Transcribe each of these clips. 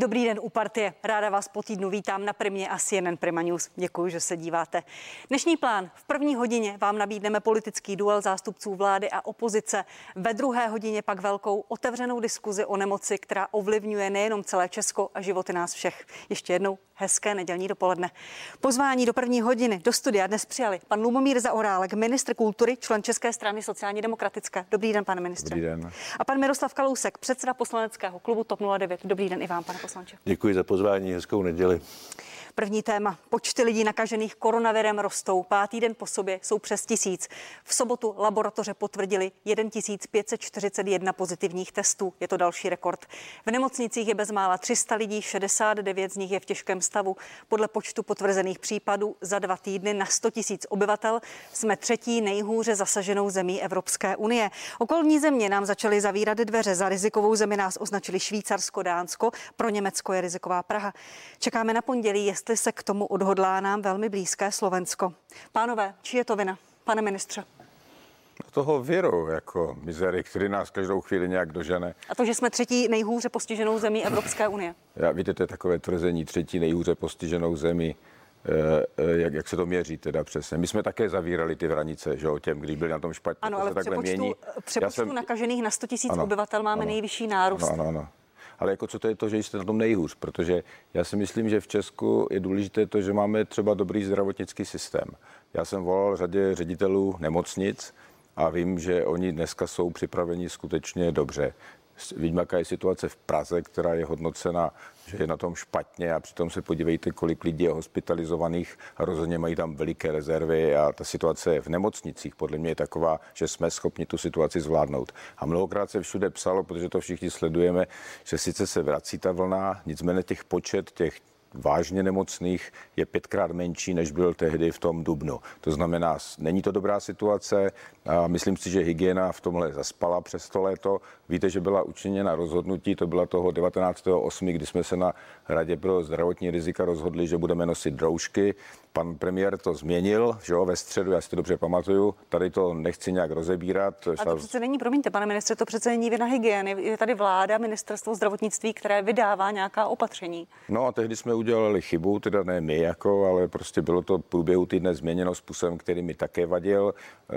Dobrý den u partie. Ráda vás po týdnu vítám na Primě a CNN Prima News. Děkuji, že se díváte. Dnešní plán. V první hodině vám nabídneme politický duel zástupců vlády a opozice. Ve druhé hodině pak velkou otevřenou diskuzi o nemoci, která ovlivňuje nejenom celé Česko a životy nás všech. Ještě jednou hezké nedělní dopoledne. Pozvání do první hodiny do studia dnes přijali pan Lumomír Zaorálek, ministr kultury, člen České strany sociálně demokratické. Dobrý den, pane ministře. Dobrý den. A pan Miroslav Kalousek, předseda poslaneckého klubu TOP 09. Dobrý den i vám, pane poslanče. Děkuji za pozvání, hezkou neděli. První téma. Počty lidí nakažených koronavirem rostou. Pátý den po sobě jsou přes tisíc. V sobotu laboratoře potvrdili 1541 pozitivních testů. Je to další rekord. V nemocnicích je bezmála 300 lidí, 69 z nich je v těžkém stavu. Podle počtu potvrzených případů za dva týdny na 100 tisíc obyvatel jsme třetí nejhůře zasaženou zemí Evropské unie. Okolní země nám začaly zavírat dveře. Za rizikovou zemi nás označili Švýcarsko, Dánsko, pro Německo je riziková Praha. Čekáme na pondělí, jestli se k tomu odhodlá nám velmi blízké Slovensko. Pánové, či je to vina? Pane ministře. Toho viru, jako mizery, který nás každou chvíli nějak dožene. A to, že jsme třetí nejhůře postiženou zemí Evropské unie. Já, víte, to je takové tvrzení třetí nejhůře postiženou zemí. Eh, eh, jak, jak se to měří teda přesně. My jsme také zavírali ty hranice, že o těm, když byli na tom špatně. Ano, ale v přepočtu, přepočtu jsem... nakažených na 100 000 obyvatel máme ano, nejvyšší nárůst. Ano, ano, ano ale jako co to je to, že jste na tom nejhůř, protože já si myslím, že v Česku je důležité to, že máme třeba dobrý zdravotnický systém. Já jsem volal řadě ředitelů nemocnic a vím, že oni dneska jsou připraveni skutečně dobře. Vidím, jaká je situace v Praze, která je hodnocena že je na tom špatně a přitom se podívejte, kolik lidí je hospitalizovaných a rozhodně mají tam veliké rezervy a ta situace v nemocnicích podle mě je taková, že jsme schopni tu situaci zvládnout. A mnohokrát se všude psalo, protože to všichni sledujeme, že sice se vrací ta vlna, nicméně těch počet těch vážně nemocných je pětkrát menší, než byl tehdy v tom dubnu. To znamená, není to dobrá situace a myslím si, že hygiena v tomhle zaspala přes to léto. Víte, že byla učiněna rozhodnutí, to byla toho 19.8., kdy jsme se na Radě pro zdravotní rizika rozhodli, že budeme nosit roušky. Pan premiér to změnil, že jo, ve středu, já si to dobře pamatuju. Tady to nechci nějak rozebírat. A to přece není, promiňte, pane ministře, to přece není vina hygieny. Je tady vláda, ministerstvo zdravotnictví, které vydává nějaká opatření. No a tehdy jsme udělali chybu, teda ne my jako, ale prostě bylo to v průběhu týdne změněno způsobem, který mi také vadil.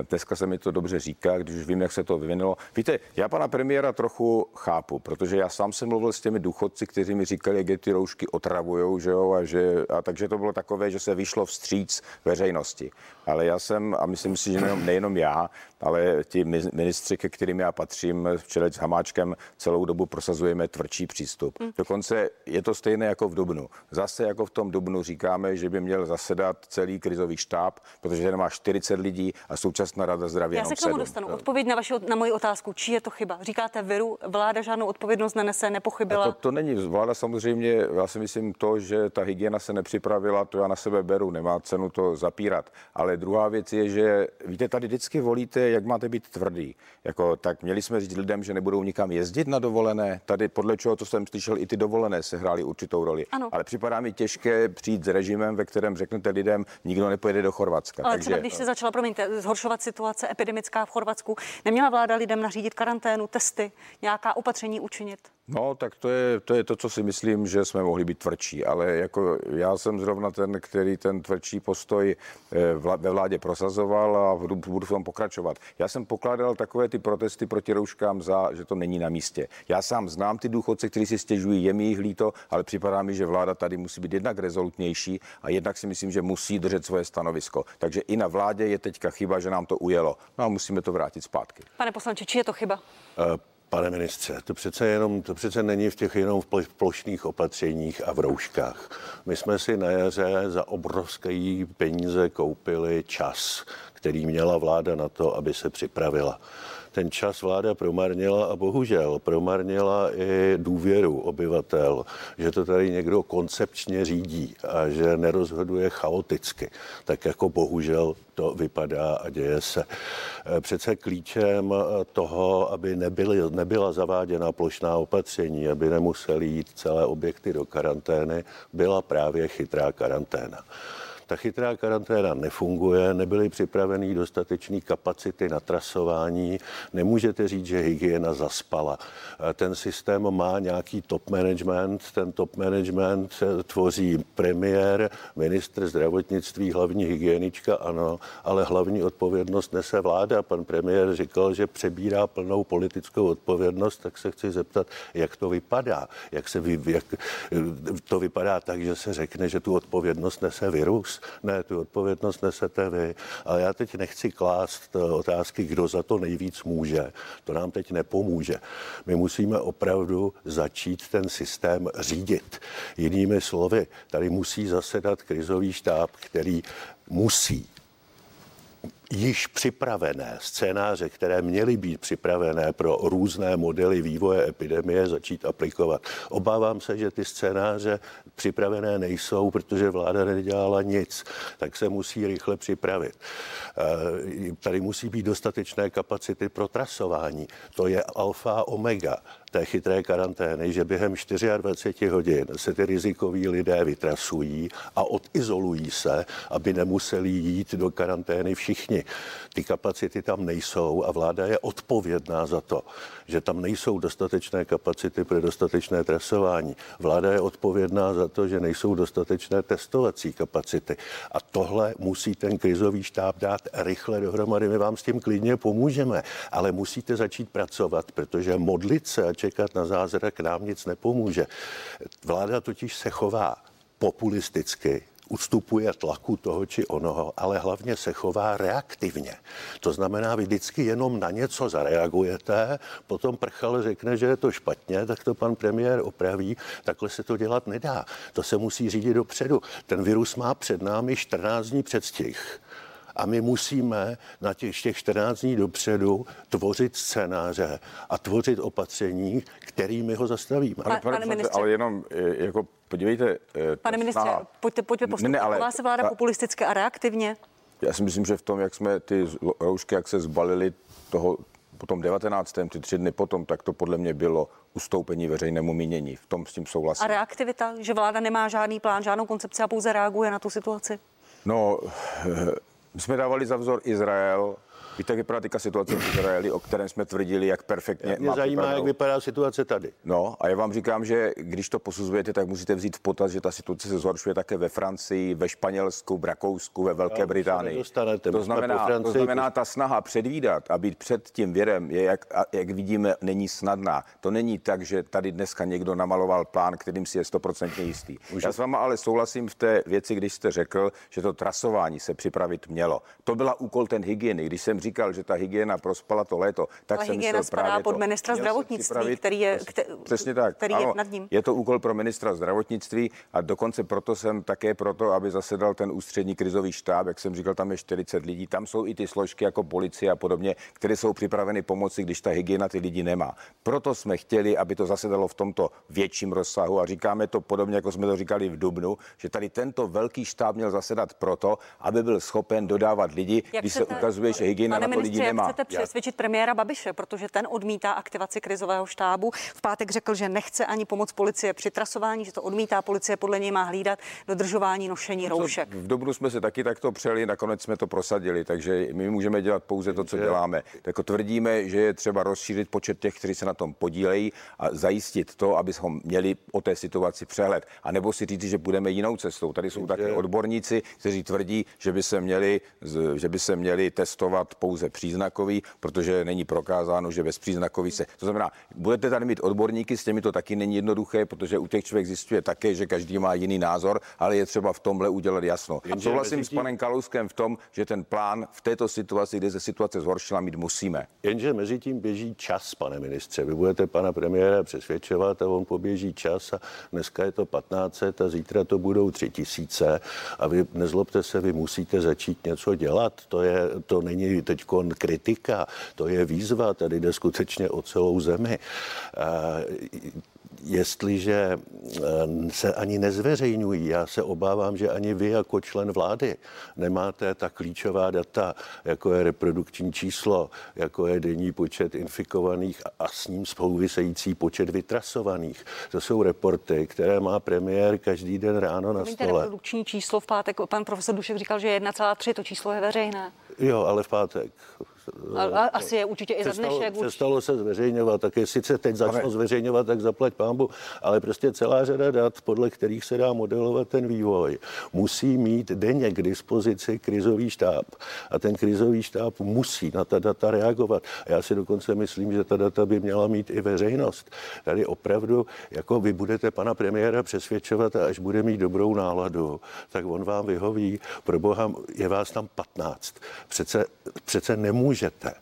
Dneska se mi to dobře říká, když už vím, jak se to vyvinulo. Víte, já pana premiéra trochu chápu, protože já sám jsem mluvil s těmi důchodci, kteří mi říkali, jak je ty roušky otravujou, že jo, a, že, a takže to bylo takové, že se vyšlo vstříc veřejnosti. Ale já jsem, a myslím si, že nejenom, nejenom já, ale ti ministři, ke kterým já patřím, v čele s Hamáčkem, celou dobu prosazujeme tvrdší přístup. Hmm. Dokonce je to stejné jako v Dubnu. Zase jako v tom Dubnu říkáme, že by měl zasedat celý krizový štáb, protože ten má 40 lidí a současná rada zdraví. Já se k tomu dostanu. Odpověď na, vaši, na moji otázku. Či je to chyba? Říkáte viru, vláda žádnou odpovědnost nenese, nepochybila? To, to není. Vláda samozřejmě, já si myslím to, že ta hygiena se nepřipravila, to já na sebe beru, nemá cenu to zapírat. Ale druhá věc je, že víte, tady vždycky volíte jak máte být tvrdý. Jako, tak měli jsme říct lidem, že nebudou nikam jezdit na dovolené. Tady podle čeho, co jsem slyšel, i ty dovolené se hrály určitou roli. Ano. Ale připadá mi těžké přijít s režimem, ve kterém řeknete lidem, nikdo nepojede do Chorvatska. Ale Takže, třeba když se začala, promiňte, zhoršovat situace epidemická v Chorvatsku, neměla vláda lidem nařídit karanténu, testy, nějaká opatření učinit? No, tak to je, to je to, co si myslím, že jsme mohli být tvrdší, ale jako já jsem zrovna ten, který ten tvrdší postoj eh, ve vládě prosazoval a budu, budu v tom pokračovat. Já jsem pokládal takové ty protesty proti rouškám za, že to není na místě. Já sám znám ty důchodce, kteří si stěžují, je mi jich líto, ale připadá mi, že vláda tady musí být jednak rezolutnější a jednak si myslím, že musí držet svoje stanovisko. Takže i na vládě je teďka chyba, že nám to ujelo. No a musíme to vrátit zpátky. Pane poslanče, či je to chyba? Uh, Pane ministře, to přece, jenom, to přece není v těch jenom v plošných opatřeních a v rouškách. My jsme si na jaře za obrovské peníze koupili čas, který měla vláda na to, aby se připravila ten čas vláda promarnila a bohužel promarnila i důvěru obyvatel, že to tady někdo koncepčně řídí a že nerozhoduje chaoticky, tak jako bohužel to vypadá a děje se. E, přece klíčem toho, aby nebyly, nebyla zaváděna plošná opatření, aby nemuseli jít celé objekty do karantény, byla právě chytrá karanténa. Ta chytrá karanténa nefunguje, nebyly připraveny dostatečné kapacity na trasování. Nemůžete říct, že hygiena zaspala. Ten systém má nějaký top management, ten top management tvoří premiér, ministr zdravotnictví, hlavní hygienička, ano, ale hlavní odpovědnost nese vláda. Pan premiér říkal, že přebírá plnou politickou odpovědnost, tak se chci zeptat, jak to vypadá. Jak, se vy, jak to vypadá tak, že se řekne, že tu odpovědnost nese virus. Ne, tu odpovědnost nesete vy. Ale já teď nechci klást otázky, kdo za to nejvíc může. To nám teď nepomůže. My musíme opravdu začít ten systém řídit. Jinými slovy, tady musí zasedat krizový štáb, který musí již připravené scénáře, které měly být připravené pro různé modely vývoje epidemie, začít aplikovat. Obávám se, že ty scénáře připravené nejsou, protože vláda nedělala nic, tak se musí rychle připravit. Eh, tady musí být dostatečné kapacity pro trasování. To je alfa omega té chytré karantény, že během 24 hodin se ty rizikoví lidé vytrasují a odizolují se, aby nemuseli jít do karantény všichni. Ty kapacity tam nejsou a vláda je odpovědná za to, že tam nejsou dostatečné kapacity pro dostatečné trasování. Vláda je odpovědná za to, že nejsou dostatečné testovací kapacity. A tohle musí ten krizový štáb dát rychle dohromady. My vám s tím klidně pomůžeme, ale musíte začít pracovat, protože modlit se a čekat na zázrak nám nic nepomůže. Vláda totiž se chová populisticky, ustupuje tlaku toho či onoho, ale hlavně se chová reaktivně. To znamená, vy vždycky jenom na něco zareagujete, potom prchal řekne, že je to špatně, tak to pan premiér opraví. Takhle se to dělat nedá. To se musí řídit dopředu. Ten virus má před námi 14 dní předstih a my musíme na těch, těch 14 dní dopředu tvořit scénáře a tvořit opatření, kterými ho zastavíme. Pane, pane, pane ministře, ale jenom eh, jako podívejte. Eh, pane ministře, snaha... pojďte, pojďme postupovat. Ne, ale... se vláda ta... populisticky a reaktivně? Já si myslím, že v tom, jak jsme ty roušky, jak se zbalili toho potom 19. ty tři dny potom, tak to podle mě bylo ustoupení veřejnému mínění. V tom s tím souhlasím. A reaktivita, že vláda nemá žádný plán, žádnou koncepci a pouze reaguje na tu situaci? No, my jsme dávali za vzor Izrael, Víte, jak vypadá teďka situace v Izraeli, o kterém jsme tvrdili, jak perfektně. Mě zajímá, připravenou. jak vypadá situace tady. No a já vám říkám, že když to posuzujete, tak musíte vzít v potaz, že ta situace se zhoršuje také ve Francii, ve Španělsku, v Rakousku, ve Velké Británii. To znamená, to znamená, ta snaha předvídat a být před tím věrem je, jak, jak vidíme, není snadná. To není tak, že tady dneska někdo namaloval plán, kterým si je stoprocentně jistý. Už... Já s váma ale souhlasím v té věci, když jste řekl, že to trasování se připravit mělo. To byla úkol ten hygieny. Když jsem říkal, že ta hygiena prospala to léto, tak Ale jsem hygiena myslel spadá právě pod to. ministra zdravotnictví, který je, kte, přesně tak. Který ano, je nad ním. Je to úkol pro ministra zdravotnictví a dokonce proto jsem také proto, aby zasedal ten ústřední krizový štáb, jak jsem říkal, tam je 40 lidí. Tam jsou i ty složky jako policie a podobně, které jsou připraveny pomoci, když ta hygiena ty lidi nemá. Proto jsme chtěli, aby to zasedalo v tomto větším rozsahu a říkáme to podobně, jako jsme to říkali v Dubnu, že tady tento velký štáb měl zasedat proto, aby byl schopen dodávat lidi, jak když se ta... ukazuje, že hygiena Pane na to lidi nemá. chcete přesvědčit premiéra Babiše, protože ten odmítá aktivaci krizového štábu. V pátek řekl, že nechce ani pomoc policie při trasování, že to odmítá. Policie podle něj má hlídat dodržování nošení no, roušek. V dobru jsme se taky takto přeli, nakonec jsme to prosadili, takže my můžeme dělat pouze to, co děláme. Jako tvrdíme, že je třeba rozšířit počet těch, kteří se na tom podílejí a zajistit to, abychom měli o té situaci přehled. A nebo si říct, že budeme jinou cestou. Tady jsou také odborníci, kteří tvrdí, že by se měli, že by se měli testovat pouze příznakový, protože není prokázáno, že bezpříznakový se. To znamená, budete tady mít odborníky, s těmi to taky není jednoduché, protože u těch člověk zjistuje také, že každý má jiný názor, ale je třeba v tomhle udělat jasno. Souhlasím s panem Kalouskem v tom, že ten plán v této situaci, kde se situace zhoršila, mít musíme. Jenže mezi tím běží čas, pane ministře. Vy budete pana premiéra přesvědčovat a on poběží čas a dneska je to 15 a zítra to budou 3000 a vy nezlobte se, vy musíte začít něco dělat. To, je, to není teď kritika, to je výzva, tady jde skutečně o celou zemi. jestliže eh, se ani nezveřejňují, já se obávám, že ani vy jako člen vlády nemáte ta klíčová data, jako je reprodukční číslo, jako je denní počet infikovaných a s ním související počet vytrasovaných. To jsou reporty, které má premiér každý den ráno na stole. reprodukční číslo v pátek, pan profesor Dušek říkal, že 1,3, to číslo je veřejné. Jo, ale v pátek. A, a, asi je určitě i za dnešek. Přestalo se zveřejňovat, tak je sice teď začnou ale... zveřejňovat, tak zaplať pámbu, ale prostě celá řada dat, podle kterých se dá modelovat ten vývoj, musí mít denně k dispozici krizový štáb. A ten krizový štáb musí na ta data reagovat. A já si dokonce myslím, že ta data by měla mít i veřejnost. Tady opravdu, jako vy budete pana premiéra přesvědčovat a až bude mít dobrou náladu, tak on vám vyhoví. Pro boha, je vás tam 15. Přece, přece nemůže nemůžete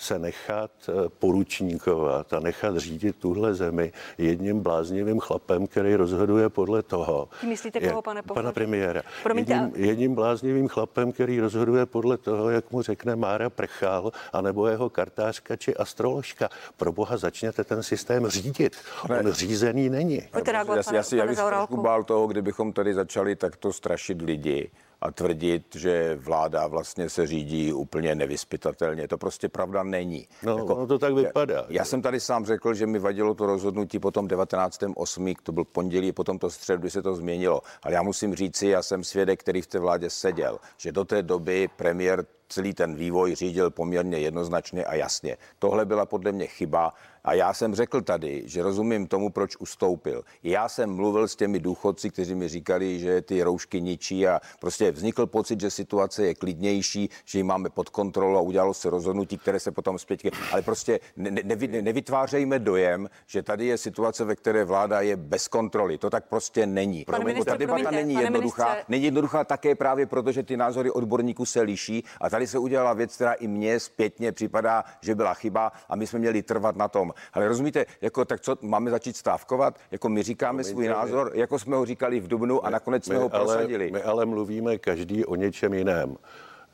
se nechat eh, poručníkovat a nechat řídit tuhle zemi jedním bláznivým chlapem, který rozhoduje podle toho. Myslíte koho, pane poslanče? Pana premiéra. Promiňte, jedním, jedním bláznivým chlapem, který rozhoduje podle toho, jak mu řekne Mára Prchal, anebo jeho kartářka či astroložka. Pro boha začněte ten systém řídit. Ne. On řízený není. Já, já, já, já, já bych trošku bál toho, kdybychom tady začali takto strašit lidi a tvrdit, že vláda vlastně se řídí úplně nevyspytatelně. To prostě pravda není. No, jako, no to tak vypadá. Já, já jsem tady sám řekl, že mi vadilo to rozhodnutí po tom 19.8., to byl pondělí, potom to střed, kdy se to změnilo. Ale já musím říci, já jsem svědek, který v té vládě seděl, že do té doby premiér celý ten vývoj řídil poměrně jednoznačně a jasně. Tohle byla podle mě chyba a já jsem řekl tady, že rozumím tomu, proč ustoupil. Já jsem mluvil s těmi důchodci, kteří mi říkali, že ty roušky ničí a prostě vznikl pocit, že situace je klidnější, že ji máme pod kontrolou a udělalo se rozhodnutí, které se potom zpět. Ale prostě ne, ne, nevytvářejme dojem, že tady je situace, ve které vláda je bez kontroly. To tak prostě není. Pane ministře, ta debata není jednoduchá. Ministře. Není jednoduchá také právě proto, že ty názory odborníků se liší. A tady se udělala věc, která i mně zpětně připadá, že byla chyba a my jsme měli trvat na tom. Ale rozumíte, jako tak co máme začít stávkovat? Jako my říkáme no, svůj my, názor, jako jsme ho říkali v Dubnu a nakonec jsme my ho prosadili. Ale, my ale mluvíme každý o něčem jiném.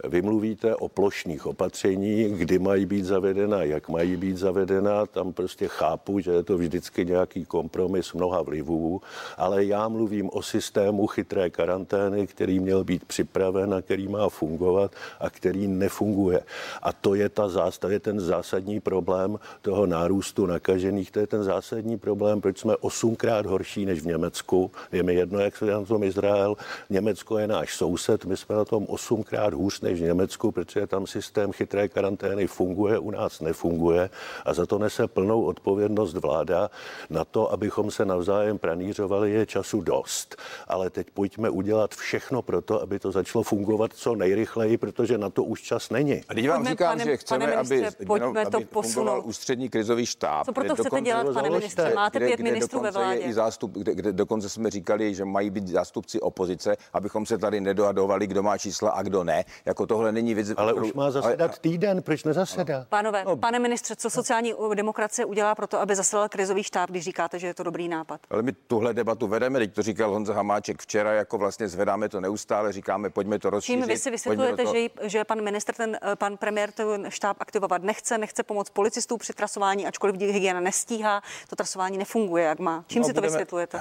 Vy mluvíte o plošných opatření, kdy mají být zavedena, jak mají být zavedena. Tam prostě chápu, že je to vždycky nějaký kompromis mnoha vlivů, ale já mluvím o systému chytré karantény, který měl být připraven a který má fungovat a který nefunguje. A to je, ta zástav, je ten zásadní problém toho nárůstu nakažených. To je ten zásadní problém, proč jsme osmkrát horší než v Německu. Je mi jedno, jak se na tom Izrael. Německo je náš soused, my jsme na tom osmkrát hůř než v Německu, protože tam systém chytré karantény funguje, u nás nefunguje a za to nese plnou odpovědnost vláda. Na to, abychom se navzájem pranířovali, je času dost. Ale teď pojďme udělat všechno pro to, aby to začalo fungovat co nejrychleji, protože na to už čas není. A teď vám pojďme, říkám, pane, že chceme, pane ministře, aby, pojďme aby to fungoval ústřední krizový štáb. Co proto chcete dělat, pane ministře? Máte pět kde, ministrů ve vládě. I zástup, kde, kde dokonce jsme říkali, že mají být zástupci opozice, abychom se tady nedohadovali, kdo má čísla a kdo ne jako tohle není věc. Ale už má zasedat ale, týden, proč nezasedá? Pánové, no, pane ministře, co sociální demokracie udělá pro to, aby zasedal krizový štáb, když říkáte, že je to dobrý nápad? Ale my tuhle debatu vedeme, teď to říkal Honza Hamáček včera, jako vlastně zvedáme to neustále, říkáme, pojďme to rozšířit. Čím vy si vysvětlujete, to... že, že pan ministr, ten eh, pan premiér ten štáb aktivovat nechce, nechce pomoct policistů při trasování, ačkoliv hygiena nestíhá, to trasování nefunguje, jak má. Čím no, si budeme... to vysvětlujete?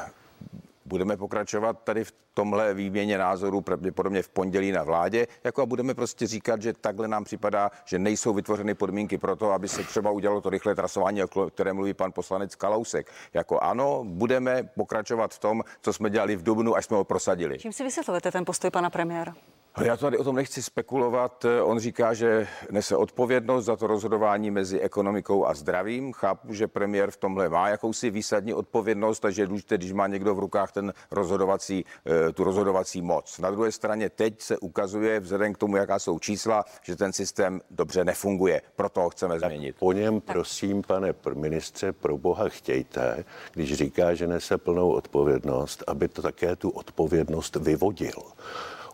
Budeme pokračovat tady v tomhle výměně názorů pravděpodobně v pondělí na vládě, jako a budeme prostě říkat, že takhle nám připadá, že nejsou vytvořeny podmínky pro to, aby se třeba udělalo to rychlé trasování, o které mluví pan poslanec Kalousek. Jako ano, budeme pokračovat v tom, co jsme dělali v Dubnu, až jsme ho prosadili. Čím si vysvětlujete ten postoj pana premiéra? Já tady o tom nechci spekulovat. On říká, že nese odpovědnost za to rozhodování mezi ekonomikou a zdravím. Chápu, že premiér v tomhle má jakousi výsadní odpovědnost, takže je důležité, když má někdo v rukách ten rozhodovací, eh, tu rozhodovací moc. Na druhé straně teď se ukazuje, vzhledem k tomu, jaká jsou čísla, že ten systém dobře nefunguje. Proto ho chceme tak změnit. Po něm, prosím, pane ministře, pro boha chtějte, když říká, že nese plnou odpovědnost, aby to také tu odpovědnost vyvodil.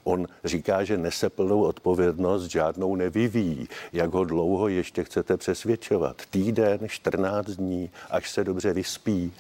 On říká, že nese plnou odpovědnost, žádnou nevyvíjí. Jak ho dlouho ještě chcete přesvědčovat? Týden, 14 dní, až se dobře vyspí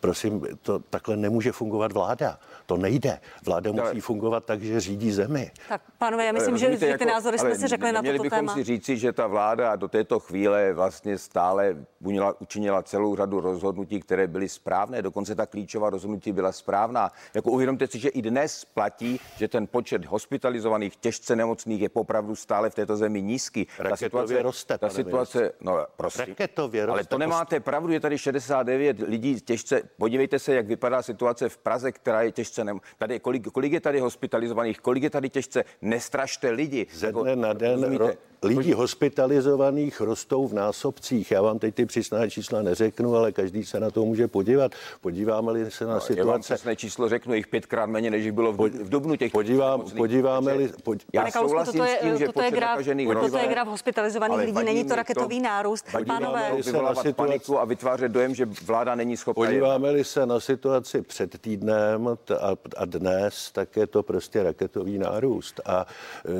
prosím, to takhle nemůže fungovat vláda. To nejde. Vláda musí ale... fungovat tak, že řídí zemi. Tak, pánové, já myslím, že ty jako, názory jsme si řekli na toto bychom téma. si říci, že ta vláda do této chvíle vlastně stále učinila, učinila celou řadu rozhodnutí, které byly správné. Dokonce ta klíčová rozhodnutí byla správná. Jako uvědomte si, že i dnes platí, že ten počet hospitalizovaných, těžce nemocných je popravdu stále v této zemi nízký. ta situace roste. Ta situace, no prosím. Raketově roste. Ale to nemáte pravdu, je tady 69 lidí těžce. Podívejte se, jak vypadá situace v Praze, která je těžce. Nem... Tady kolik, kolik je tady hospitalizovaných, kolik je tady těžce. Nestrašte lidi. Ze jako, dne na den ro, lidí hospitalizovaných rostou v násobcích. Já vám teď ty přísná čísla neřeknu, ale každý se na to může podívat. Podíváme-li se na no, situace. Já vám přesné číslo řeknu, jich pětkrát méně, než jich bylo v, v Dubnu těch. Podívám, podíváme-li. Pod... Já souhlasím toto je, s tím, že toto je graf, toto je graf hospitalizovaných lidí, není to raketový to, nárůst. Pánové, vyvolávat paniku a vytvářet dojem, že vláda není schopná. Podíváme-li se na situaci před týdnem a, a dnes, tak je to prostě raketový nárůst. A e,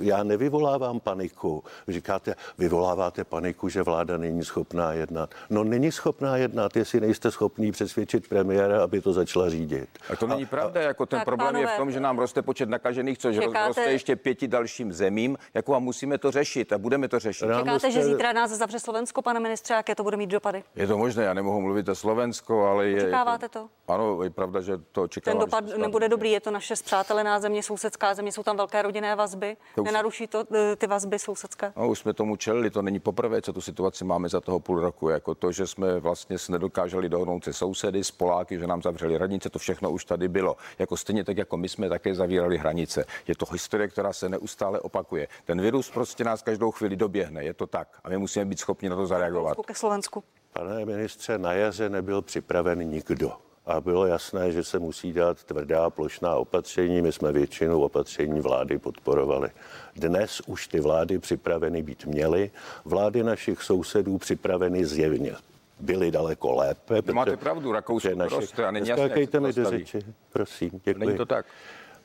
já nevyvolávám paniku. Říkáte, vyvoláváte paniku, že vláda není schopná jednat. No není schopná jednat, jestli nejste schopný přesvědčit premiéra, aby to začala řídit. A to není a, pravda, jako ten tak, problém pánové, je v tom, že nám roste počet nakažených, což čekáte, roste ještě pěti dalším zemím, jako a musíme to řešit a budeme to řešit. Čekáte, že zítra nás zavře Slovensko, pane ministře, jaké to bude mít dopady? Je to možné, já nemohu mluvit o Slovensko, ale je. Očekáváte to? Ano, je pravda, že to očekávám. Ten dopad nebude dobrý, je to naše zpřátelená země, sousedská země, jsou tam velké rodinné vazby. To už... Nenaruší to eh, ty vazby sousedské? No, už jsme tomu čelili, to není poprvé, co tu situaci máme za toho půl roku. Jako to, že jsme vlastně se nedokáželi dohodnout se sousedy, s Poláky, že nám zavřeli hranice, to všechno už tady bylo. Jako stejně tak, jako my jsme také zavírali hranice. Je to historie, která se neustále opakuje. Ten virus prostě nás každou chvíli doběhne, je to tak. A my musíme být schopni na to zareagovat. Ke Slovensku. Pane ministře, na jaře nebyl připraven nikdo a bylo jasné, že se musí dát tvrdá plošná opatření. My jsme většinu opatření vlády podporovali. Dnes už ty vlády připraveny být měly. Vlády našich sousedů připraveny zjevně byly daleko lépe. Máte pravdu, Rakousko naši... roste a není jasné, mi do řeči, prosím. Děkuji. Není to tak.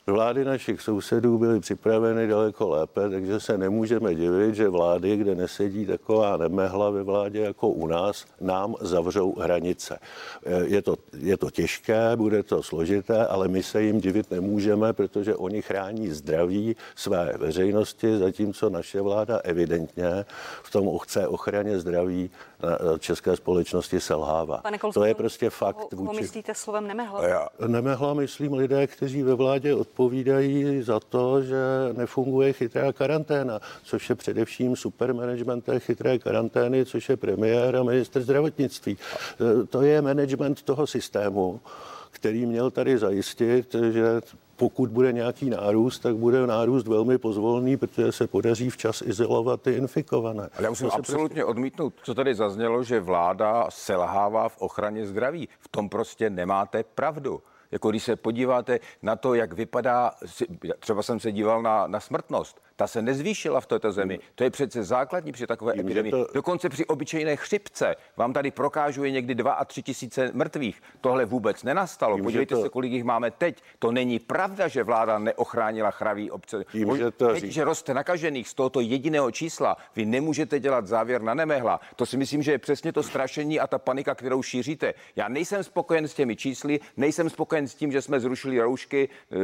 Vlády našich sousedů byly připraveny daleko lépe, takže se nemůžeme divit, že vlády, kde nesedí taková nemehla ve vládě jako u nás, nám zavřou hranice. Eh, je to, je to těžké, bude to složité, ale my se jim divit nemůžeme, protože oni chrání zdraví své veřejnosti, zatímco naše vláda evidentně v tom chce ochraně zdraví české společnosti selhává. Pane Kolsko, to je prostě fakt. Ho, ho vůči... myslíte slovem nemehla? Já. Nemehla myslím lidé, kteří ve vládě odpovídají za to, že nefunguje chytrá karanténa, což je především supermanagement té chytré karantény, což je premiér a minister zdravotnictví. To je management toho systému který měl tady zajistit, že pokud bude nějaký nárůst, tak bude nárůst velmi pozvolný, protože se podaří včas izolovat ty infikované. Ale já musím absolutně prostě... odmítnout, co tady zaznělo, že vláda selhává v ochraně zdraví. V tom prostě nemáte pravdu. Jako když se podíváte na to, jak vypadá, třeba jsem se díval na, na smrtnost, ta se nezvýšila v této zemi. To je přece základní při takové Tím, epidemii. To... Dokonce při obyčejné chřipce vám tady prokážuje někdy 2 a 3 tisíce mrtvých. Tohle vůbec nenastalo. Tím, Podívejte to... se, kolik jich máme teď. To není pravda, že vláda neochránila chraví obce. Tím, že, to teď, že roste nakažených z tohoto jediného čísla, vy nemůžete dělat závěr na nemehla. To si myslím, že je přesně to strašení a ta panika, kterou šíříte. Já nejsem spokojen s těmi čísly, nejsem spokojen s tím, že jsme zrušili roušky e,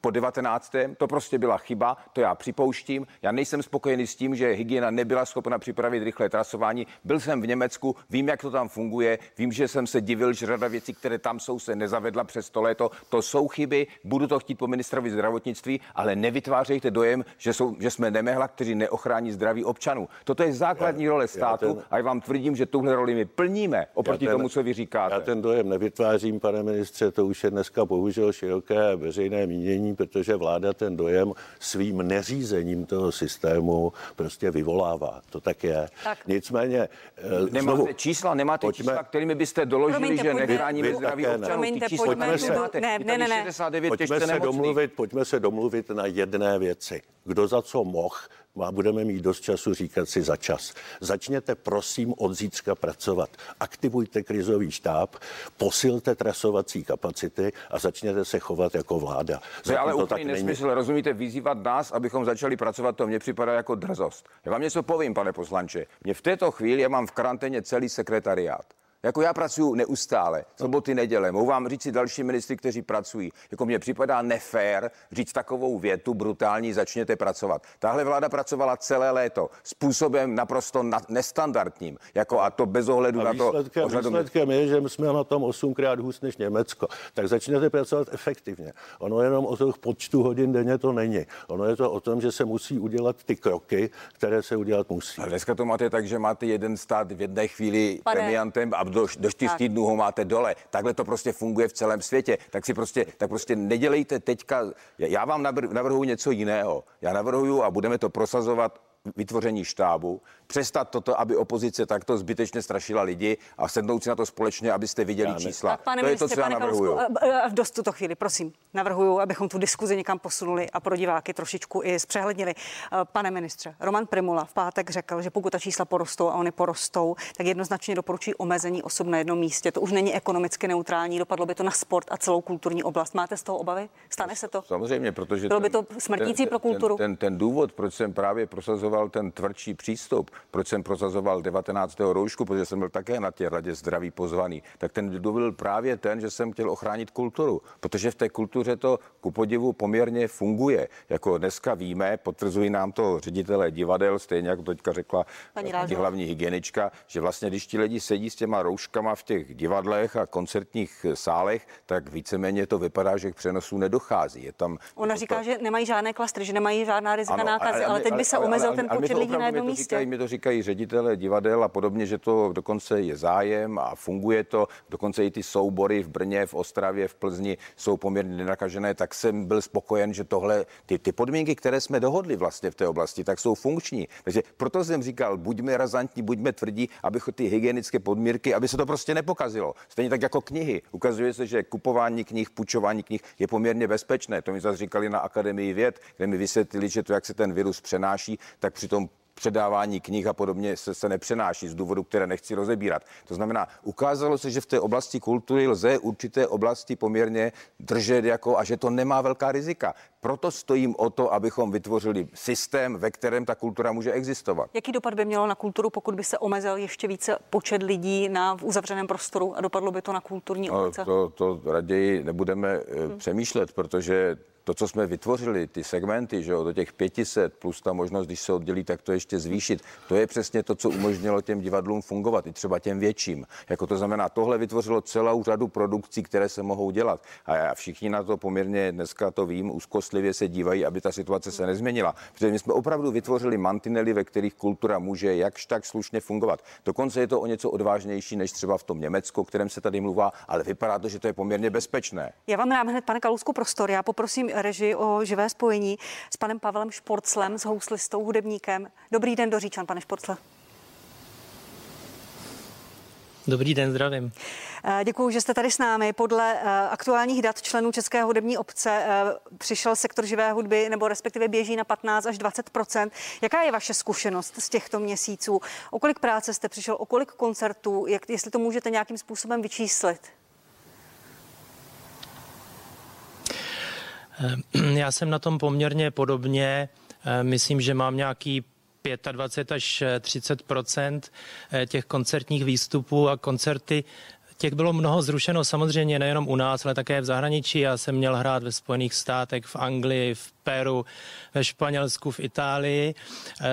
po 19. To prostě byla chyba, to já připomínám připouštím. Já nejsem spokojený s tím, že hygiena nebyla schopna připravit rychlé trasování. Byl jsem v Německu, vím, jak to tam funguje, vím, že jsem se divil, že řada věcí, které tam jsou, se nezavedla přes to léto. To jsou chyby, budu to chtít po ministrovi zdravotnictví, ale nevytvářejte dojem, že, jsou, že jsme nemehla, kteří neochrání zdraví občanů. Toto je základní já, role státu ten, a já vám tvrdím, že tuhle roli my plníme oproti ten, tomu, co vy říkáte. Já ten dojem nevytvářím, pane ministře, to už je dneska bohužel široké veřejné mínění, protože vláda ten dojem svým neřízením řízením toho systému prostě vyvolává. To tak je. Tak. Nicméně... Eh, nemáte znovu, čísla, nemáte pojďme, čísla, kterými byste doložili, Promiňte, že nechráníme zdraví občanů. Promiňte, pojďme, se, ne, ne, ne, ne. Pojďme se, domluvit, pojďme se domluvit na jedné věci. Kdo za co mohl, a budeme mít dost času říkat si za čas. Začněte prosím od zítřka pracovat. Aktivujte krizový štáb, posilte trasovací kapacity a začněte se chovat jako vláda. To je ale to úplný nesmysl. Není. Rozumíte, vyzývat nás, abychom začali pracovat, to mně připadá jako drzost. Já vám něco povím, pane poslanče. Mě v této chvíli, já mám v karanténě celý sekretariát. Jako já pracuji neustále, soboty, neděle. Mohu vám říct si další ministry, kteří pracují. Jako mně připadá nefér říct takovou větu brutální, začněte pracovat. Tahle vláda pracovala celé léto způsobem naprosto na, nestandardním. Jako a to bez ohledu a na to. Výsledkem je, že jsme na tom osmkrát hůř než Německo. Tak začněte pracovat efektivně. Ono jenom o těch počtu hodin denně to není. Ono je to o tom, že se musí udělat ty kroky, které se udělat musí. Ale dneska to máte tak, že máte jeden stát v jedné chvíli Pane. premiantem a do, do čtyř týdnů ho máte dole. Takhle to prostě funguje v celém světě. Tak si prostě, tak prostě nedělejte teďka. Já vám navrhuji něco jiného. Já navrhuji a budeme to prosazovat vytvoření štábu, přestat toto, aby opozice takto zbytečně strašila lidi a sednout si na to společně, abyste viděli já čísla. Tak, pane to ministře, je to, co já navrhuju. Dost tuto chvíli, prosím, navrhuju, abychom tu diskuzi někam posunuli a pro diváky trošičku i zpřehlednili. Pane ministře, Roman Primula v pátek řekl, že pokud ta čísla porostou a oni porostou, tak jednoznačně doporučí omezení osob na jednom místě. To už není ekonomicky neutrální, dopadlo by to na sport a celou kulturní oblast. Máte z toho obavy? Stane se to? Samozřejmě, protože bylo by to smrtící ten, pro kulturu. Ten, ten, ten důvod, proč jsem právě prosazoval ten tvrdší přístup, proč jsem prosazoval 19. roušku, protože jsem byl také na té radě zdraví pozvaný, tak ten důvod byl právě ten, že jsem chtěl ochránit kulturu, protože v té kultuře to ku podivu poměrně funguje. Jako dneska víme, potvrzují nám to ředitelé divadel, stejně jako teďka řekla Pani hlavní hygienička, že vlastně když ti lidi sedí s těma rouškama v těch divadlech a koncertních sálech, tak víceméně to vypadá, že k přenosu nedochází. Je tam Ona říká, to... že nemají žádné klastry, že nemají žádná rizika ano, nákazy, ale, ale teď by se ale, omezil ale, ten počet lidí na jednom místě. Říkají, mi to říkají ředitele divadel a podobně, že to dokonce je zájem a funguje to. Dokonce i ty soubory v Brně, v Ostravě, v Plzni jsou poměrně nenakažené, tak jsem byl spokojen, že tohle, ty, ty podmínky, které jsme dohodli vlastně v té oblasti, tak jsou funkční. Takže proto jsem říkal, buďme razantní, buďme tvrdí, aby ty hygienické podmínky, aby se to prostě nepokazilo. Stejně tak jako knihy. Ukazuje se, že kupování knih, půjčování knih je poměrně bezpečné. To mi zase říkali na Akademii věd, kde mi vysvětlili, že to, jak se ten virus přenáší, tak při tom předávání knih a podobně se, se nepřenáší z důvodu, které nechci rozebírat. To znamená, ukázalo se, že v té oblasti kultury lze určité oblasti poměrně držet jako a že to nemá velká rizika. Proto stojím o to, abychom vytvořili systém, ve kterém ta kultura může existovat. Jaký dopad by mělo na kulturu, pokud by se omezil ještě více počet lidí na v uzavřeném prostoru a dopadlo by to na kulturní obce? No, to, to raději nebudeme hmm. přemýšlet, protože to, co jsme vytvořili, ty segmenty, že jo, do těch 500 plus ta možnost, když se oddělí, tak to ještě zvýšit, to je přesně to, co umožnilo těm divadlům fungovat, i třeba těm větším. Jako to znamená, tohle vytvořilo celou řadu produkcí, které se mohou dělat. A všichni na to poměrně dneska to vím, úzkostlivě se dívají, aby ta situace se nezměnila. Protože my jsme opravdu vytvořili mantinely, ve kterých kultura může jakž tak slušně fungovat. Dokonce je to o něco odvážnější než třeba v tom Německu, o kterém se tady mluvá, ale vypadá to, že to je poměrně bezpečné. Já vám dám hned, pane Kalusku, prostor. Já poprosím režii o živé spojení s panem Pavlem Šporclem, s houslistou, hudebníkem. Dobrý den do Říčan, pane Šporcle. Dobrý den, zdravím. Eh, Děkuji, že jste tady s námi. Podle eh, aktuálních dat členů České hudební obce eh, přišel sektor živé hudby, nebo respektive běží na 15 až 20% Jaká je vaše zkušenost z těchto měsíců? O kolik práce jste přišel, o kolik koncertů, jak, jestli to můžete nějakým způsobem vyčíslit? já jsem na tom poměrně podobně. Eh, myslím, že mám nějaký 25 až 30 eh, těch koncertních výstupů a koncerty Těch bylo mnoho zrušeno samozřejmě nejenom u nás, ale také v zahraničí. Já jsem měl hrát ve Spojených státech, v Anglii, v Peru, ve Španělsku, v Itálii.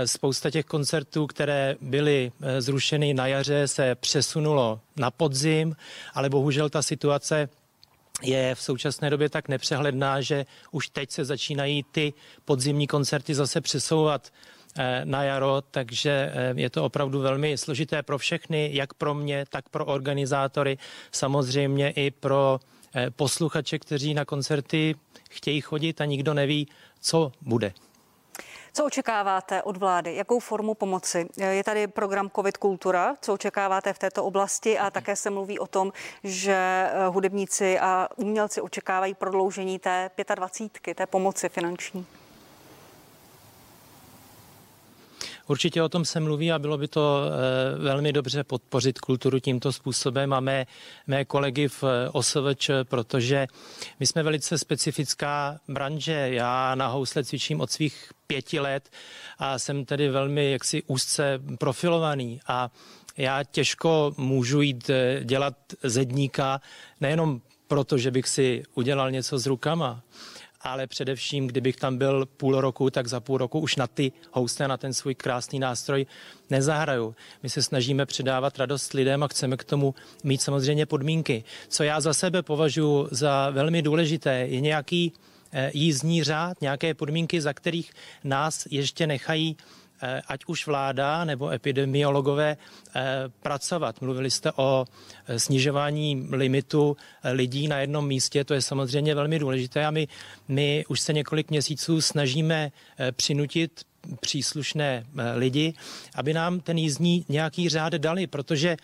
Spousta těch koncertů, které byly zrušeny na jaře, se přesunulo na podzim, ale bohužel ta situace je v současné době tak nepřehledná, že už teď se začínají ty podzimní koncerty zase přesouvat eh, na jaro, takže eh, je to opravdu velmi složité pro všechny, jak pro mě, tak pro organizátory, samozřejmě i pro eh, posluchače, kteří na koncerty chtějí chodit a nikdo neví, co bude. Co očekáváte od vlády? Jakou formu pomoci? Je tady program COVID Kultura. Co očekáváte v této oblasti? A také se mluví o tom, že eh, hudebníci a umělci očekávají prodloužení té 25, té pomoci finanční. Určitě o tom se mluví a bylo by to eh, velmi dobře podpořit kulturu tímto způsobem a mé, mé kolegy v eh, OSVČ, protože my jsme velice specifická branže. Já na housle cvičím od svých pěti let a jsem tedy velmi jaksi úzce profilovaný a já těžko můžu jít eh, dělat zedníka, nejenom proto, že bych si udělal něco s rukama, ale především, kdybych tam byl půl roku, tak za půl roku už na ty housle, na ten svůj krásný nástroj nezahraju. My se snažíme předávat radost lidem a chceme k tomu mít samozřejmě podmínky. Co já za sebe považuji za velmi důležité, je nějaký eh, jízdní řád, nějaké podmínky, za kterých nás ještě nechají ať už vláda nebo epidemiologové eh, pracovat. Mluvili jste o eh, snižování limitu lidí na jednom místě, to je samozřejmě velmi důležité a my, my už se několik měsíců snažíme přinutit příslušné lidi, aby nám ten jízdní nějaký řád dali, protože